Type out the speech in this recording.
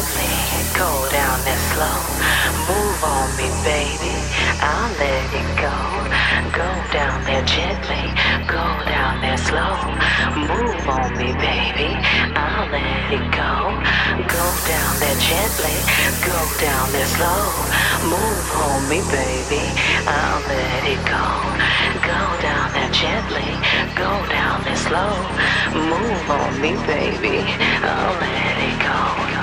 gently, go down there slow. Move on me, baby, I'll let it go. Go down there gently, go down there slow. Move on me, baby, I'll let it go. Go down there gently, go down there slow. Move on me, baby, I'll let it go. Go down there gently, go down there slow. Move on me, baby, I'll let it go.